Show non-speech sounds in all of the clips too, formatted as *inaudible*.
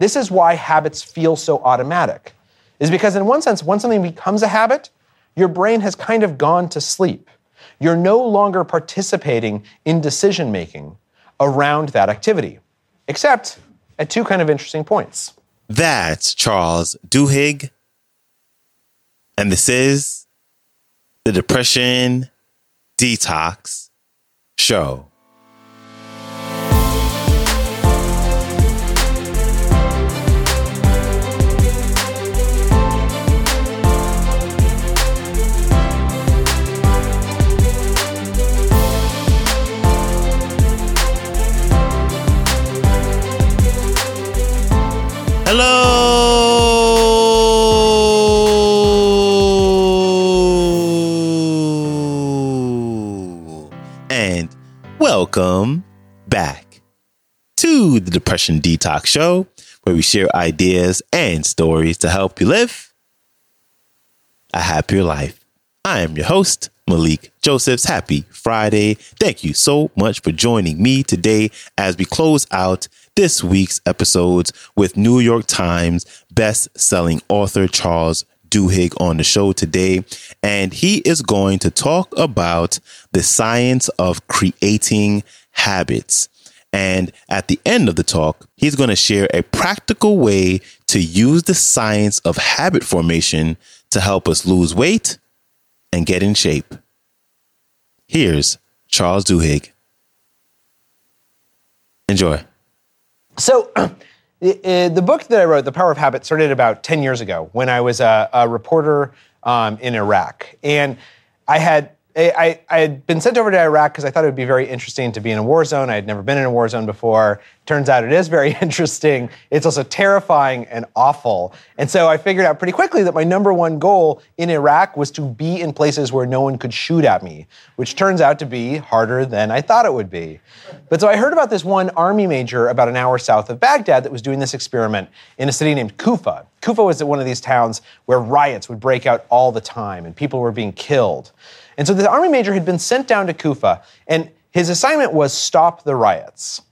this is why habits feel so automatic. Is because in one sense, once something becomes a habit, your brain has kind of gone to sleep. You're no longer participating in decision making around that activity, except at two kind of interesting points. That's Charles Duhigg. And this is the Depression Detox Show. Welcome back to the Depression Detox Show, where we share ideas and stories to help you live a happier life. I am your host, Malikee Josephs. Happy Friday. Thank you so much for joining me today as we close out this week's episodes with New York Times best-selling author Charles Duhigg on the show today, and he is going to talk about the science of creating habits. And at the end of the talk, he's going to share a practical way to use the science of habit formation to help us lose weight and get in shape. Here's Charles Duhigg. Enjoy. So, *clears throat* the book that I wrote, The Power of Habit, started about 10 years ago when I was a, a reporter um, in Iraq. And I had I, I, had been sent over to Iraq because I thought it would be very interesting to be in a war zone. I had never been in a war zone before. Turns out it is very *laughs* interesting. It's also terrifying and awful. And so I figured out pretty quickly that my number one goal in Iraq was to be in places where no one could shoot at me, which turns out to be harder than I thought it would be. But so I heard about this one army major about an hour south of Baghdad that was doing this experiment in a city named Kufa. Kufa was one of these towns where riots would break out all the time and people were being killed. And so the army major had been sent down to Kufa, and his assignment was stop the riots.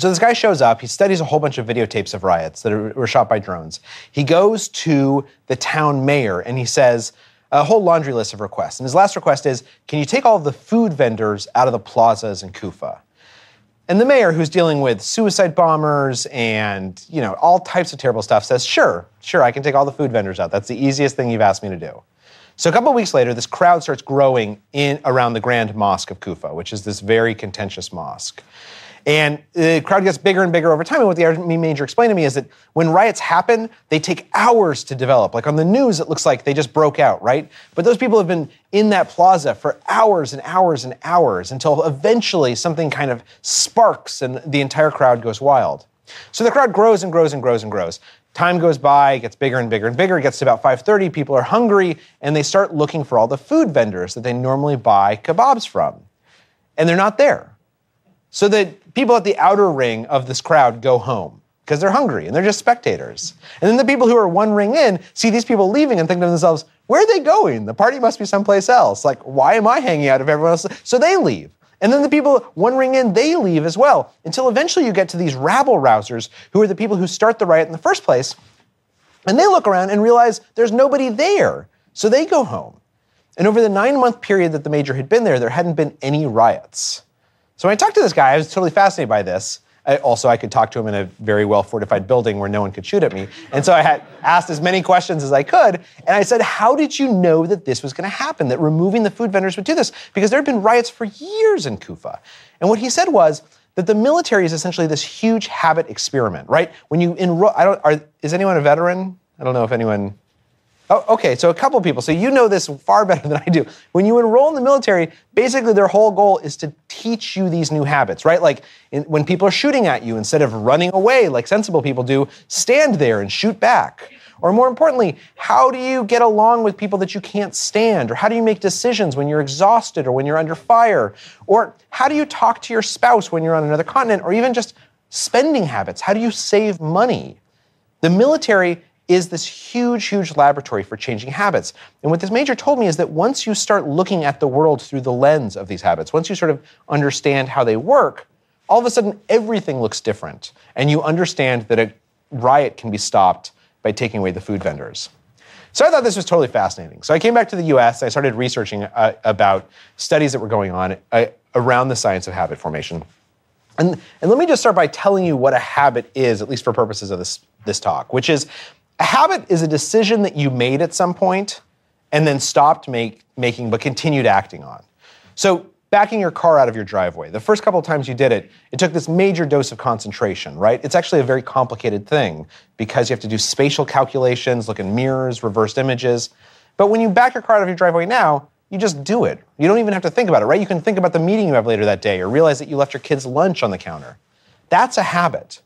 So this guy shows up, he studies a whole bunch of videotapes of riots that were shot by drones. He goes to the town mayor and he says, a whole laundry list of requests. And his last request is, can you take all the food vendors out of the plazas in Kufa? And the mayor, who's dealing with suicide bombers and you know all types of terrible stuff, says, "Sure, sure, I can take all the food vendors out. That's the easiest thing you've asked me to do." So a couple of weeks later, this crowd starts growing in around the Grand Mosque of Kufa, which is this very contentious mosque. And the crowd gets bigger and bigger over time. And what the army major explained to me is that when riots happen, they take hours to develop. Like on the news, it looks like they just broke out, right? But those people have been in that plaza for hours and hours and hours until eventually something kind of sparks and the entire crowd goes wild. So the crowd grows and grows and grows and grows. Time goes by, gets bigger and bigger and bigger. It gets to about 5:30. People are hungry, and they start looking for all the food vendors that they normally buy kebabs from, and they're not there. So that people at the outer ring of this crowd go home because they're hungry and they're just spectators. And then the people who are one ring in see these people leaving and think to themselves, "Where are they going? The party must be someplace else. Like, why am I hanging out if everyone else?" So they leave. And then the people, one ring in, they leave as well, until eventually you get to these rabble rousers who are the people who start the riot in the first place. And they look around and realize there's nobody there. So they go home. And over the nine month period that the major had been there, there hadn't been any riots. So when I talked to this guy, I was totally fascinated by this. I, also, I could talk to him in a very well fortified building where no one could shoot at me. And so I had asked as many questions as I could. And I said, How did you know that this was going to happen, that removing the food vendors would do this? Because there had been riots for years in Kufa. And what he said was, that the military is essentially this huge habit experiment, right? When you enroll, I don't, are, is anyone a veteran? I don't know if anyone Oh, okay, so a couple people. So you know this far *laughs* better than I do. When you enroll in the military, basically their whole goal is to teach you these new habits, right? Like in, when people are shooting at you, instead of running away like sensible people do, stand there and shoot back. Or more importantly, how do you get along with people that you can't stand? Or how do you make decisions when you're exhausted or when you're under fire? Or how do you talk to your spouse when you're on another continent? Or even just spending habits? How do you save money? The military is this huge, huge laboratory for changing habits. And what this major told me is that once you start looking at the world through the lens of these habits, once you sort of understand how they work, all of a sudden everything looks different. And you understand that a riot can be stopped by taking away the food vendors. So I thought this was totally fascinating. So I came back to the US, I started researching uh, about studies that were going on uh, around the science of habit formation. And, and let me just start by telling you what a habit is, at least for purposes of this, this talk, which is a habit is a decision that you made at some point and then stopped make, making but continued acting on. So backing your car out of your driveway. The first couple of times you did it, it took this major dose of concentration, right? It's actually a very complicated thing because you have to do spatial calculations, look in mirrors, reversed images. But when you back your car out of your driveway now, you just do it. You don't even have to think about it, right? You can think about the meeting you have later that day or realize that you left your kids' lunch on the counter. That's a habit.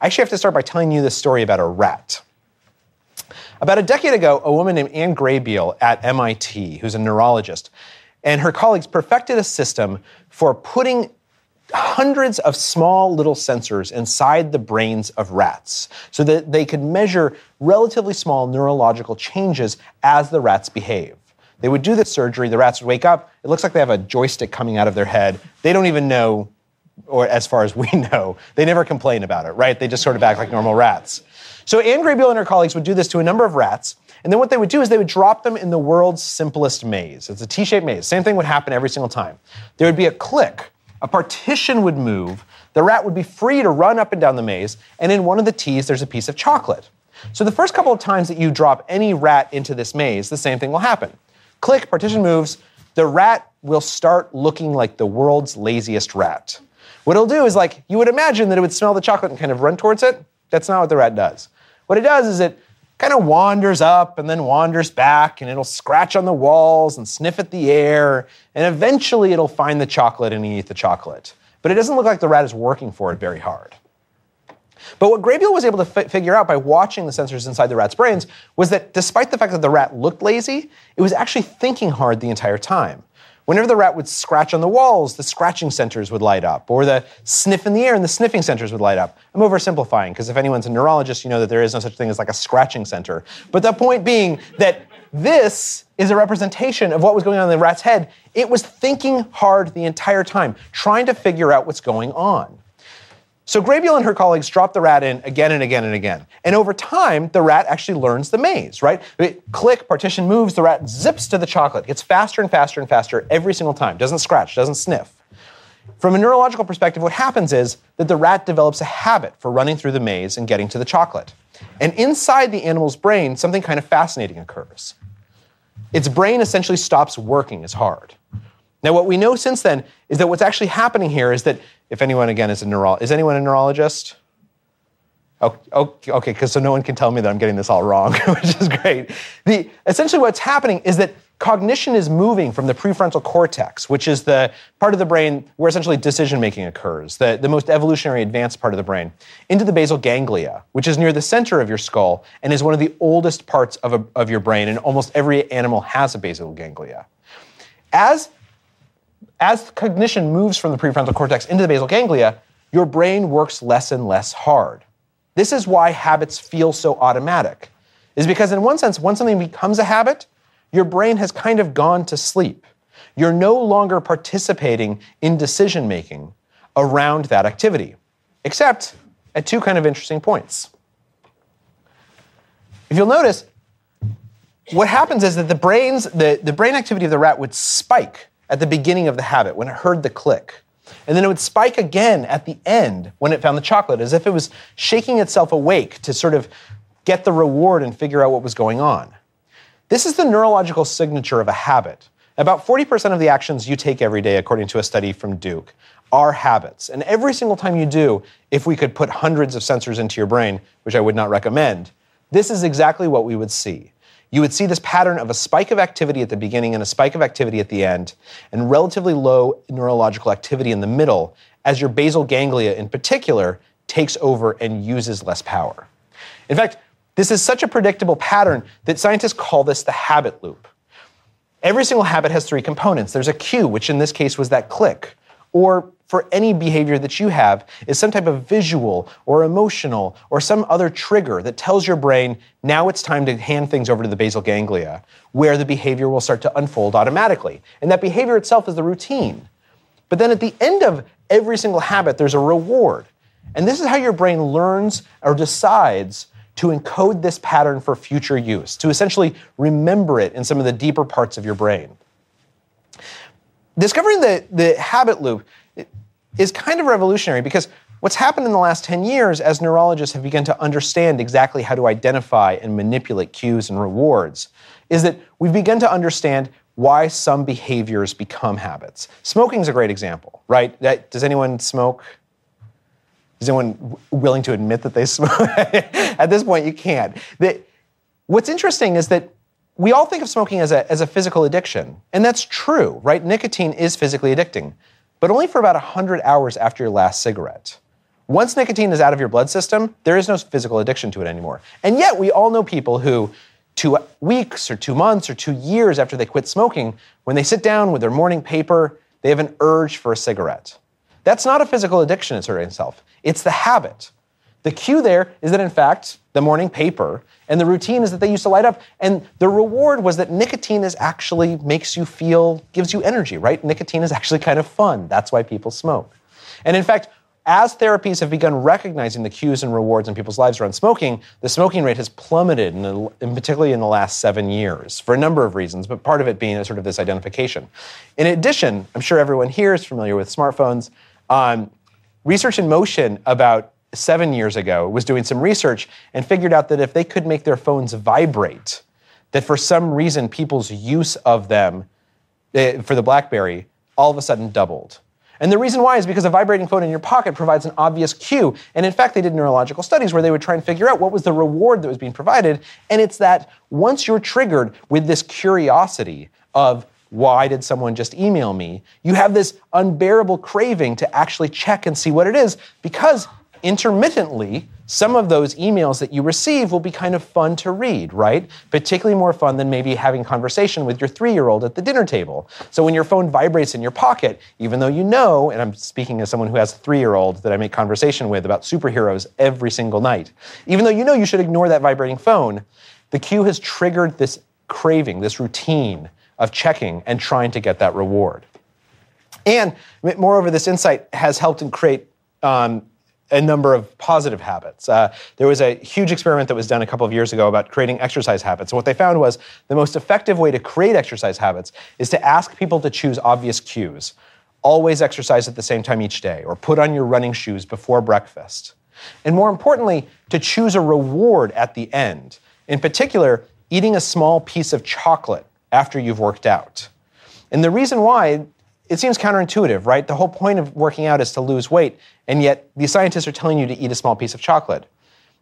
I actually have to start by telling you this story about a rat. About a decade ago, a woman named Ann Graybiel at MIT, who's a neurologist, and her colleagues perfected a system for putting hundreds of small little sensors inside the brains of rats so that they could measure relatively small neurological changes as the rats behave. They would do the surgery, the rats would wake up, it looks like they have a joystick coming out of their head. They don't even know, or as far as we *laughs* know, they never complain about it, right? They just sort of act like normal rats. So Ann Graybiel and her colleagues would do this to a number of rats, and then what they would do is they would drop them in the world's simplest maze. It's a T shaped maze. Same thing would happen every single time. There would be a click, a partition would move, the rat would be free to run up and down the maze, and in one of the T's, there's a piece of chocolate. So the first couple of times that you drop any rat into this maze, the same thing will happen. Click, partition moves, the rat will start looking like the world's laziest rat. What it'll do is like, you would imagine that it would smell the chocolate and kind of run towards it. That's not what the rat does. What it does is it kind of wanders up and then wanders back, and it'll scratch on the walls and sniff at the air, and eventually it'll find the chocolate and eat the chocolate. But it doesn't look like the rat is working for it very hard. But what Graybiel was able to fi- figure out by watching the sensors inside the rat's brains was that despite the fact that the rat looked lazy, it was actually thinking hard the entire time. Whenever the rat would scratch on the walls, the scratching centers would light up, or the sniff in the air and the sniffing centers would light up. I'm oversimplifying because if anyone's a neurologist, you know that there is no such thing as like a scratching center. But the point being that this is a representation of what was going on in the rat's head. It was thinking hard the entire time, trying to figure out what's going on. So Graybiel and her colleagues drop the rat in again and again and again. And over time, the rat actually learns the maze, right? It, click, partition moves, the rat zips to the chocolate. Gets faster and faster and faster every single time. Doesn't scratch, doesn't sniff. From a neurological perspective, what happens is that the rat develops a habit for running through the maze and getting to the chocolate. And inside the animal's brain, something kind of fascinating occurs. Its brain essentially stops working as hard. Now, what we know since then is that what's actually happening here is that if anyone again is a neuro, is anyone a neurologist? Oh, oh okay, because so no one can tell me that I'm getting this all wrong, *laughs* which is great. The, essentially, what's happening is that cognition is moving from the prefrontal cortex, which is the part of the brain where essentially decision making occurs, the, the most evolutionary advanced part of the brain, into the basal ganglia, which is near the center of your skull and is one of the oldest parts of, a, of your brain, and almost every animal has a basal ganglia. As as cognition moves from the prefrontal cortex into the basal ganglia, your brain works less and less hard. This is why habits feel so automatic. Is because in one sense, once something becomes a habit, your brain has kind of gone to sleep. You're no longer participating in decision making around that activity, except at two kind of interesting points. If you'll notice, what happens is that the brains, the, the brain activity of the rat would spike at the beginning of the habit when it heard the click. And then it would spike again at the end when it found the chocolate, as if it was shaking itself awake to sort of get the reward and figure out what was going on. This is the neurological signature of a habit. About 40% of the actions you take every day, according to a study from Duke, are habits. And every single time you do, if we could put hundreds of sensors into your brain, which I would not recommend, this is exactly what we would see you would see this pattern of a spike of activity at the beginning and a spike of activity at the end, and relatively low neurological activity in the middle, as your basal ganglia in particular takes over and uses less power. In fact, this is such a predictable pattern that scientists call this the habit loop. Every single habit has three components. There's a cue, which in this case was that click, or for any behavior that you have is some type of visual or emotional or some other trigger that tells your brain now it's time to hand things over to the basal ganglia, where the behavior will start to unfold automatically. And that behavior itself is the routine. But then at the end of every single habit, there's a reward. And this is how your brain learns or decides to encode this pattern for future use, to essentially remember it in some of the deeper parts of your brain. Discovering the, the habit loop is kind of revolutionary because what's happened in the last 10 years as neurologists have begun to understand exactly how to identify and manipulate cues and rewards is that we've begun to understand why some behaviors become habits. Smoking is a great example, right? Does anyone smoke? Is anyone willing to admit that they smoke? *laughs* At this point, you can't. What's interesting is that we all think of smoking as a, as a physical addiction, and that's true, right? Nicotine is physically addicting, but only for about 100 hours after your last cigarette. Once nicotine is out of your blood system, there is no physical addiction to it anymore. And yet, we all know people who, two weeks or two months or two years after they quit smoking, when they sit down with their morning paper, they have an urge for a cigarette. That's not a physical addiction asserting itself. It's the habit. The cue there is that, in fact, the morning paper and the routine is that they used to light up. And the reward was that nicotine is actually makes you feel, gives you energy, right? Nicotine is actually kind of fun. That's why people smoke. And in fact, as therapies have begun recognizing the cues and rewards in people's lives around smoking, the smoking rate has plummeted, in, the, in particularly in the last seven years, for a number of reasons, but part of it being sort of this identification. In addition, I'm sure everyone here is familiar with smartphones. Um, Research in Motion about seven years ago was doing some research and figured out that if they could make their phones vibrate, that for some reason people's use of them uh, for the Blackberry all of a sudden doubled. And the reason why is because a vibrating phone in your pocket provides an obvious cue. And in fact, they did neurological studies where they would try and figure out what was the reward that was being provided. And it's that once you're triggered with this curiosity of why did someone just email me? You have this unbearable craving to actually check and see what it is because intermittently, some of those emails that you receive will be kind of fun to read, right? Particularly more fun than maybe having conversation with your three-year-old at the dinner table. So when your phone vibrates in your pocket, even though you know, and I'm speaking as someone who has a three-year-old that I make conversation with about superheroes every single night, even though you know you should ignore that vibrating phone, the cue has triggered this craving, this routine of checking and trying to get that reward. And moreover, this insight has helped and create um, a number of positive habits. Uh, there was a huge experiment that was done a couple of years ago about creating exercise habits. And what they found was the most effective way to create exercise habits is to ask people to choose obvious cues. Always exercise at the same time each day, or put on your running shoes before breakfast. And more importantly, to choose a reward at the end. In particular, eating a small piece of chocolate after you've worked out. And the reason why, it seems counterintuitive, right? The whole point of working out is to lose weight, and yet these scientists are telling you to eat a small piece of chocolate.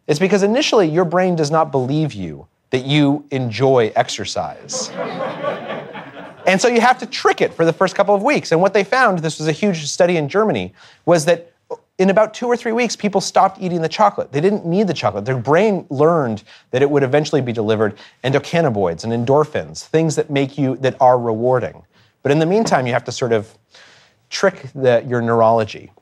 It's because initially your brain does not believe you that you enjoy exercise. *laughs* and so you have to trick it for the first couple of weeks. And what they found, this was a huge study in Germany, was that in about two or three weeks, people stopped eating the chocolate. They didn't need the chocolate. Their brain learned that it would eventually be delivered endocannabinoids and endorphins, things that make you that are rewarding. But in the meantime, you have to sort of trick the, your neurology.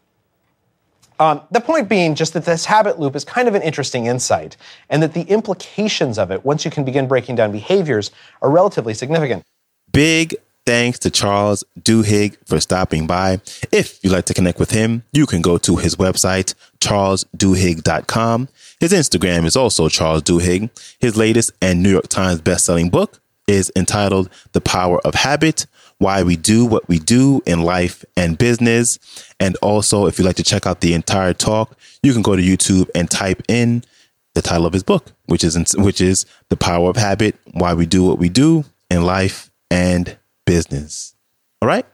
Um, the point being just that this habit loop is kind of an interesting insight, and that the implications of it, once you can begin breaking down behaviors, are relatively significant. Big Thanks to Charles Duhigg for stopping by. If you'd like to connect with him, you can go to his website, charlesduhigg.com. His Instagram is also Charles Duhigg. His latest and New York Times bestselling book is entitled The Power of Habit Why We Do What We Do in Life and Business. And also, if you'd like to check out the entire talk, you can go to YouTube and type in the title of his book, which is which is The Power of Habit Why We Do What We Do in Life and business. All right.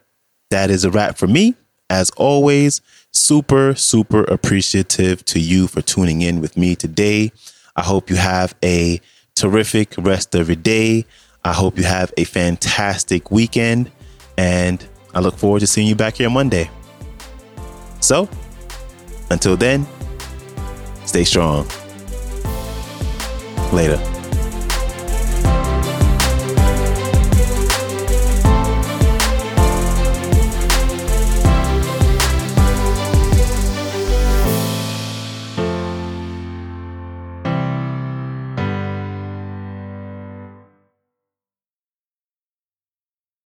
That is a wrap for me. As always, super, super appreciative to you for tuning in with me today. I hope you have a terrific rest of your day. I hope you have a fantastic weekend. And I look forward to seeing you back here Monday. So, until then, stay strong. Later.